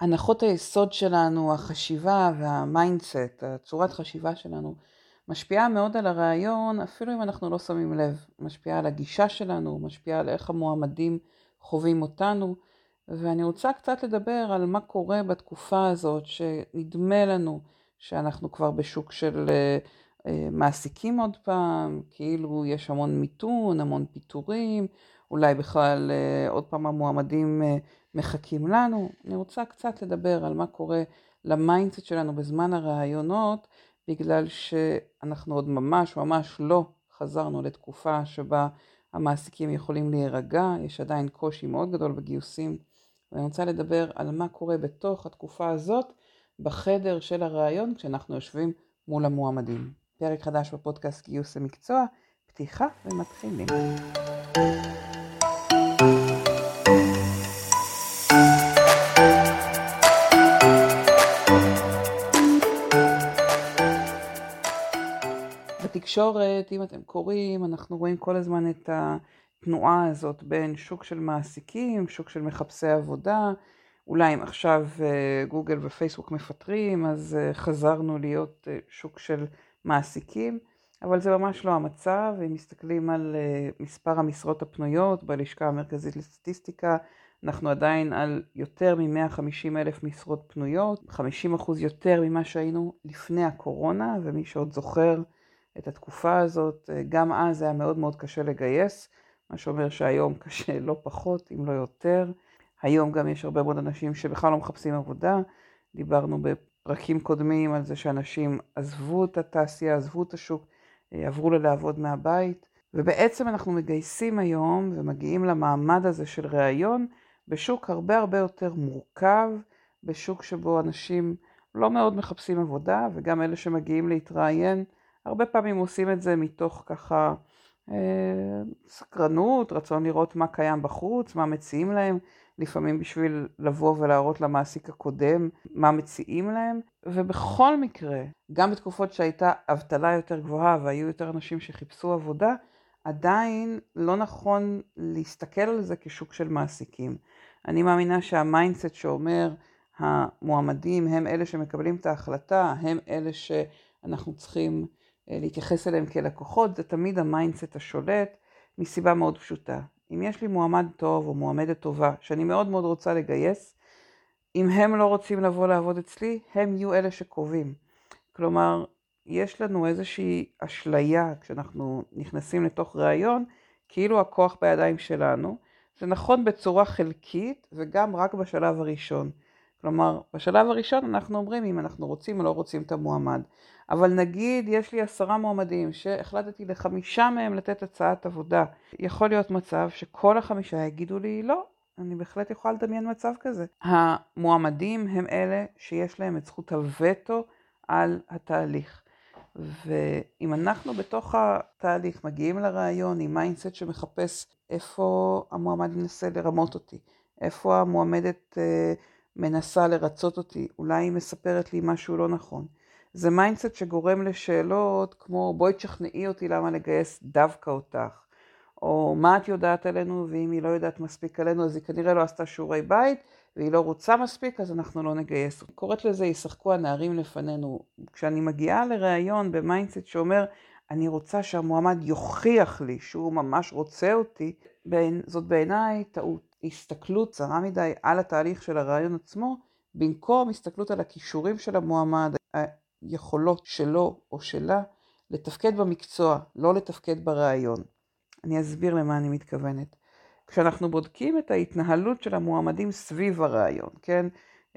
הנחות היסוד שלנו, החשיבה והמיינדסט, הצורת חשיבה שלנו, משפיעה מאוד על הריאיון, אפילו אם אנחנו לא שמים לב. משפיעה על הגישה שלנו, משפיעה על איך המועמדים חווים אותנו. ואני רוצה קצת לדבר על מה קורה בתקופה הזאת, שנדמה לנו שאנחנו כבר בשוק של אה, אה, מעסיקים עוד פעם, כאילו יש המון מיתון, המון פיטורים, אולי בכלל אה, עוד פעם המועמדים אה, מחכים לנו. אני רוצה קצת לדבר על מה קורה למיינדסט שלנו בזמן הראיונות, בגלל שאנחנו עוד ממש ממש לא חזרנו לתקופה שבה המעסיקים יכולים להירגע, יש עדיין קושי מאוד גדול בגיוסים, ואני רוצה לדבר על מה קורה בתוך התקופה הזאת בחדר של הראיון כשאנחנו יושבים מול המועמדים. פרק חדש בפודקאסט גיוס למקצוע, פתיחה ומתחילים. בתקשורת, אם אתם קוראים, אנחנו רואים כל הזמן את התנועה הזאת בין שוק של מעסיקים, שוק של מחפשי עבודה, אולי אם עכשיו אה, גוגל ופייסבוק מפטרים, אז אה, חזרנו להיות אה, שוק של מעסיקים, אבל זה ממש לא המצב, אם מסתכלים על מספר המשרות הפנויות בלשכה המרכזית לסטטיסטיקה, אנחנו עדיין על יותר מ-150 אלף משרות פנויות, 50% יותר ממה שהיינו לפני הקורונה, ומי שעוד זוכר, את התקופה הזאת, אה, גם אז היה מאוד מאוד קשה לגייס, מה שאומר שהיום קשה לא פחות, אם לא יותר. היום גם יש הרבה מאוד אנשים שבכלל לא מחפשים עבודה. דיברנו בפרקים קודמים על זה שאנשים עזבו את התעשייה, עזבו את השוק, אה, עברו ללעבוד מהבית, ובעצם אנחנו מגייסים היום ומגיעים למעמד הזה של ראיון בשוק הרבה הרבה יותר מורכב, בשוק שבו אנשים לא מאוד מחפשים עבודה, וגם אלה שמגיעים להתראיין הרבה פעמים עושים את זה מתוך ככה אה, סקרנות, רצון לראות מה קיים בחוץ, מה מציעים להם, לפעמים בשביל לבוא ולהראות למעסיק הקודם מה מציעים להם, ובכל מקרה, גם בתקופות שהייתה אבטלה יותר גבוהה והיו יותר אנשים שחיפשו עבודה, עדיין לא נכון להסתכל על זה כשוק של מעסיקים. אני מאמינה שהמיינדסט שאומר המועמדים הם אלה שמקבלים את ההחלטה, הם אלה שאנחנו צריכים להתייחס אליהם כלקוחות, זה תמיד המיינדסט השולט, מסיבה מאוד פשוטה. אם יש לי מועמד טוב או מועמדת טובה, שאני מאוד מאוד רוצה לגייס, אם הם לא רוצים לבוא לעבוד אצלי, הם יהיו אלה שקובעים. כלומר, יש לנו איזושהי אשליה כשאנחנו נכנסים לתוך ראיון, כאילו הכוח בידיים שלנו. זה נכון בצורה חלקית וגם רק בשלב הראשון. כלומר, בשלב הראשון אנחנו אומרים אם אנחנו רוצים או לא רוצים את המועמד. אבל נגיד יש לי עשרה מועמדים שהחלטתי לחמישה מהם לתת הצעת עבודה. יכול להיות מצב שכל החמישה יגידו לי לא, אני בהחלט יכולה לדמיין מצב כזה. המועמדים הם אלה שיש להם את זכות הווטו על התהליך. ואם אנחנו בתוך התהליך מגיעים לריאיון עם מיינדסט שמחפש איפה המועמד ינסה לרמות אותי, איפה המועמדת אה, מנסה לרצות אותי, אולי היא מספרת לי משהו לא נכון. זה מיינדסט שגורם לשאלות כמו בואי תשכנעי אותי למה לגייס דווקא אותך, או מה את יודעת עלינו ואם היא לא יודעת מספיק עלינו אז היא כנראה לא עשתה שיעורי בית והיא לא רוצה מספיק אז אנחנו לא נגייס. קוראת לזה ישחקו הנערים לפנינו. כשאני מגיעה לראיון במיינדסט שאומר אני רוצה שהמועמד יוכיח לי שהוא ממש רוצה אותי, זאת בעיניי טעות. הסתכלות צרה מדי על התהליך של הרעיון עצמו, במקום הסתכלות על הכישורים של המועמד, היכולות שלו או שלה, לתפקד במקצוע, לא לתפקד ברעיון. אני אסביר למה אני מתכוונת. כשאנחנו בודקים את ההתנהלות של המועמדים סביב הרעיון, כן?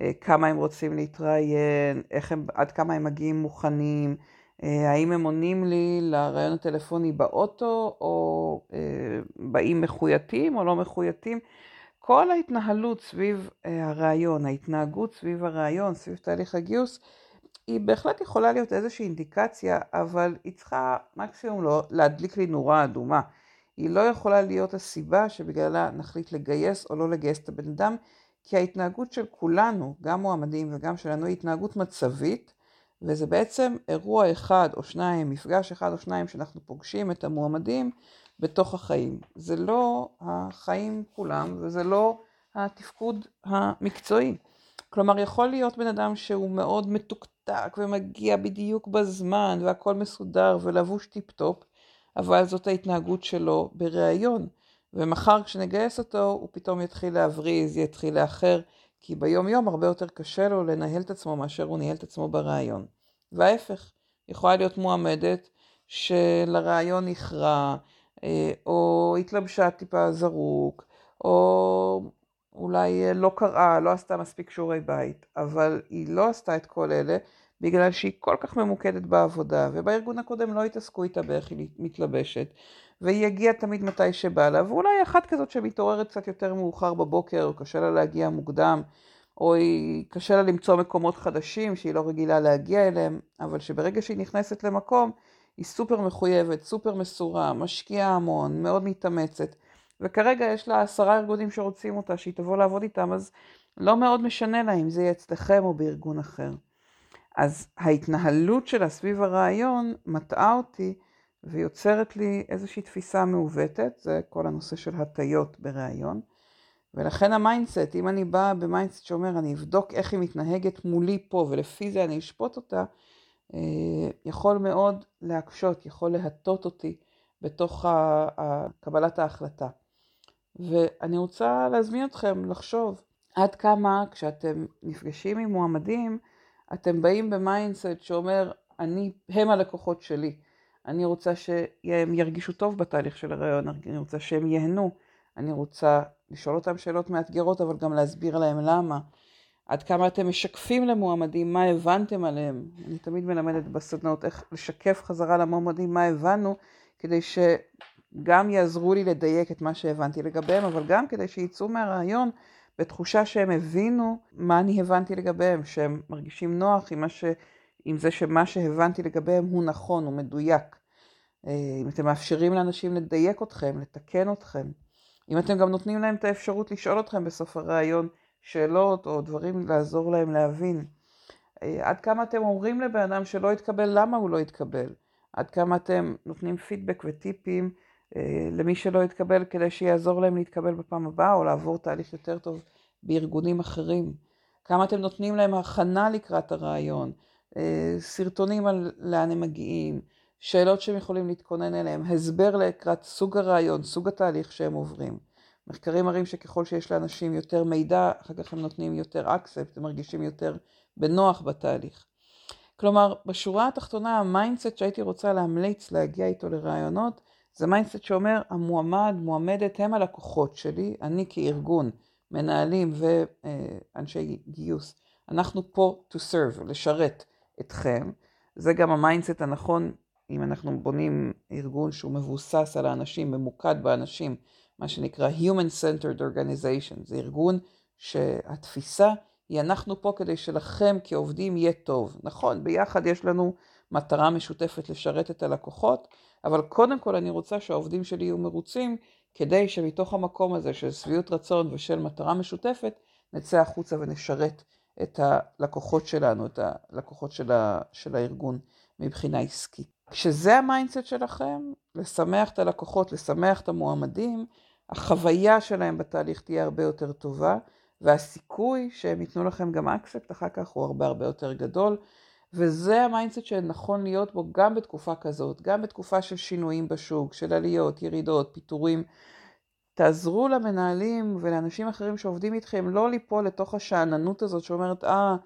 אה, כמה הם רוצים להתראיין, הם, עד כמה הם מגיעים מוכנים, אה, האם הם עונים לי לרעיון הטלפוני באוטו, או אה, באים מחויטים או לא מחויטים. כל ההתנהלות סביב אה, הרעיון, ההתנהגות סביב הרעיון, סביב תהליך הגיוס, היא בהחלט יכולה להיות איזושהי אינדיקציה, אבל היא צריכה מקסימום לא להדליק לי נורה אדומה. היא לא יכולה להיות הסיבה שבגללה נחליט לגייס או לא לגייס את הבן אדם, כי ההתנהגות של כולנו, גם מועמדים וגם שלנו, היא התנהגות מצבית, וזה בעצם אירוע אחד או שניים, מפגש אחד או שניים שאנחנו פוגשים את המועמדים בתוך החיים. זה לא החיים כולם וזה לא התפקוד המקצועי. כלומר, יכול להיות בן אדם שהוא מאוד מתוקתק ומגיע בדיוק בזמן והכל מסודר ולבוש טיפ-טופ, אבל זאת ההתנהגות שלו בריאיון. ומחר כשנגייס אותו, הוא פתאום יתחיל להבריז, יתחיל לאחר, כי ביום יום הרבה יותר קשה לו לנהל את עצמו מאשר הוא ניהל את עצמו בריאיון. וההפך, יכולה להיות מועמדת שלריאיון נכרע, או התלבשה טיפה זרוק, או אולי אה, לא קראה, לא עשתה מספיק שיעורי בית, אבל היא לא עשתה את כל אלה בגלל שהיא כל כך ממוקדת בעבודה, ובארגון הקודם לא התעסקו איתה באיך היא מתלבשת, והיא הגיעה תמיד מתי שבא לה, ואולי אחת כזאת שמתעוררת קצת יותר מאוחר בבוקר, או קשה לה להגיע מוקדם, או היא קשה לה למצוא מקומות חדשים שהיא לא רגילה להגיע אליהם, אבל שברגע שהיא נכנסת למקום, היא סופר מחויבת, סופר מסורה, משקיעה המון, מאוד מתאמצת, וכרגע יש לה עשרה ארגונים שרוצים אותה, שהיא תבוא לעבוד איתם, אז לא מאוד משנה לה אם זה יהיה אצלכם או בארגון אחר. אז ההתנהלות שלה סביב הרעיון מטעה אותי ויוצרת לי איזושהי תפיסה מעוותת, זה כל הנושא של הטיות בראיון. ולכן המיינדסט, אם אני באה במיינדסט שאומר אני אבדוק איך היא מתנהגת מולי פה ולפי זה אני אשפוט אותה, יכול מאוד להקשות, יכול להטות אותי בתוך קבלת ההחלטה. ואני רוצה להזמין אתכם לחשוב עד כמה כשאתם נפגשים עם מועמדים, אתם באים במיינדסט שאומר, אני, הם הלקוחות שלי. אני רוצה שהם ירגישו טוב בתהליך של הריאיון, אני רוצה שהם ייהנו, אני רוצה לשאול אותם שאלות מאתגרות, אבל גם להסביר להם למה. עד כמה אתם משקפים למועמדים מה הבנתם עליהם. אני תמיד מלמדת בסדנות איך לשקף חזרה למועמדים מה הבנו, כדי שגם יעזרו לי לדייק את מה שהבנתי לגביהם, אבל גם כדי שיצאו מהרעיון בתחושה שהם הבינו מה אני הבנתי לגביהם, שהם מרגישים נוח עם, ש... עם זה שמה שהבנתי לגביהם הוא נכון, הוא מדויק. אה, אם אתם מאפשרים לאנשים לדייק אתכם, לתקן אתכם. אם אתם גם נותנים להם את האפשרות לשאול אתכם בסוף הראיון שאלות או דברים לעזור להם להבין. אה, עד כמה אתם אומרים לבן אדם שלא יתקבל, למה הוא לא יתקבל? עד כמה אתם נותנים פידבק וטיפים אה, למי שלא יתקבל כדי שיעזור להם להתקבל בפעם הבאה או לעבור תהליך יותר טוב בארגונים אחרים. כמה אתם נותנים להם הכנה לקראת הרעיון, אה, סרטונים על לאן הם מגיעים, שאלות שהם יכולים להתכונן אליהם, הסבר לקראת סוג הריאיון, סוג התהליך שהם עוברים. מחקרים מראים שככל שיש לאנשים יותר מידע, אחר כך הם נותנים יותר accept, הם מרגישים יותר בנוח בתהליך. כלומר, בשורה התחתונה, המיינדסט שהייתי רוצה להמליץ להגיע איתו לראיונות, זה מיינדסט שאומר, המועמד, מועמדת, הם הלקוחות שלי, אני כארגון, מנהלים ואנשי גיוס, אנחנו פה to serve, לשרת אתכם. זה גם המיינדסט הנכון, אם אנחנו בונים ארגון שהוא מבוסס על האנשים, ממוקד באנשים, מה שנקרא Human Centered Organization, זה ארגון שהתפיסה היא אנחנו פה כדי שלכם כעובדים יהיה טוב. נכון, ביחד יש לנו מטרה משותפת לשרת את הלקוחות, אבל קודם כל אני רוצה שהעובדים שלי יהיו מרוצים, כדי שמתוך המקום הזה של שביעות רצון ושל מטרה משותפת, נצא החוצה ונשרת את הלקוחות שלנו, את הלקוחות של, ה, של הארגון מבחינה עסקית. כשזה המיינדסט שלכם, לשמח את הלקוחות, לשמח את המועמדים, החוויה שלהם בתהליך תהיה הרבה יותר טובה, והסיכוי שהם ייתנו לכם גם accept אחר כך הוא הרבה הרבה יותר גדול. וזה המיינדסט שנכון להיות בו גם בתקופה כזאת, גם בתקופה של שינויים בשוק, של עליות, ירידות, פיטורים. תעזרו למנהלים ולאנשים אחרים שעובדים איתכם לא ליפול לתוך השאננות הזאת שאומרת, אה,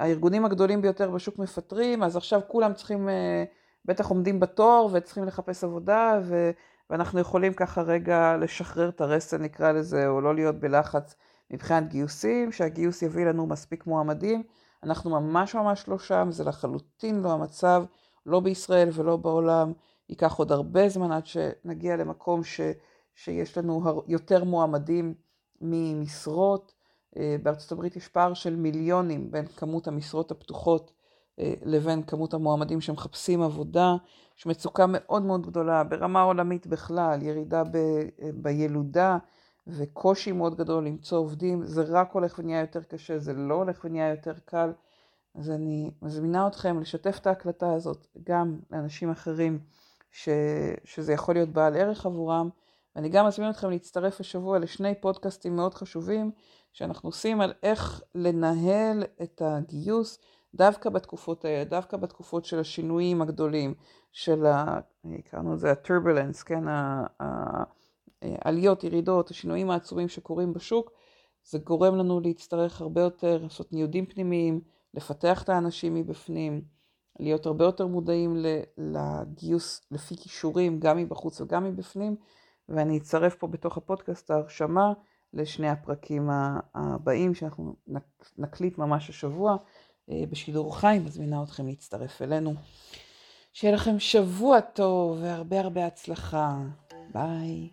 הארגונים הגדולים ביותר בשוק מפטרים, אז עכשיו כולם צריכים, אה, בטח עומדים בתור וצריכים לחפש עבודה, ו, ואנחנו יכולים ככה רגע לשחרר את הרסן נקרא לזה, או לא להיות בלחץ מבחינת גיוסים, שהגיוס יביא לנו מספיק מועמדים. אנחנו ממש ממש לא שם, זה לחלוטין לא המצב, לא בישראל ולא בעולם. ייקח עוד הרבה זמן עד שנגיע למקום ש, שיש לנו יותר מועמדים ממשרות. אה, בארצות הברית יש פער של מיליונים בין כמות המשרות הפתוחות לבין כמות המועמדים שמחפשים עבודה. יש מצוקה מאוד מאוד גדולה ברמה עולמית בכלל, ירידה ב, אה, בילודה וקושי מאוד גדול למצוא עובדים, זה רק הולך ונהיה יותר קשה, זה לא הולך ונהיה יותר קל. אז אני מזמינה אתכם לשתף את ההקלטה הזאת גם לאנשים אחרים ש, שזה יכול להיות בעל ערך עבורם, ואני גם מזמין אתכם להצטרף השבוע לשני פודקאסטים מאוד חשובים שאנחנו עושים על איך לנהל את הגיוס דווקא בתקופות האלה, דווקא בתקופות של השינויים הגדולים, של ה... קראנו לזה ה-turbulence, כן, העליות, ירידות, השינויים העצומים שקורים בשוק, זה גורם לנו להצטרך הרבה יותר, לעשות ניודים פנימיים, לפתח את האנשים מבפנים, להיות הרבה יותר מודעים לגיוס לפי כישורים, גם מבחוץ וגם מבפנים, ואני אצרף פה בתוך הפודקאסט ההרשמה לשני הפרקים הבאים שאנחנו נקליט ממש השבוע. אה, בשידור חי, מזמינה אתכם להצטרף אלינו. שיהיה לכם שבוע טוב והרבה הרבה הצלחה. ביי.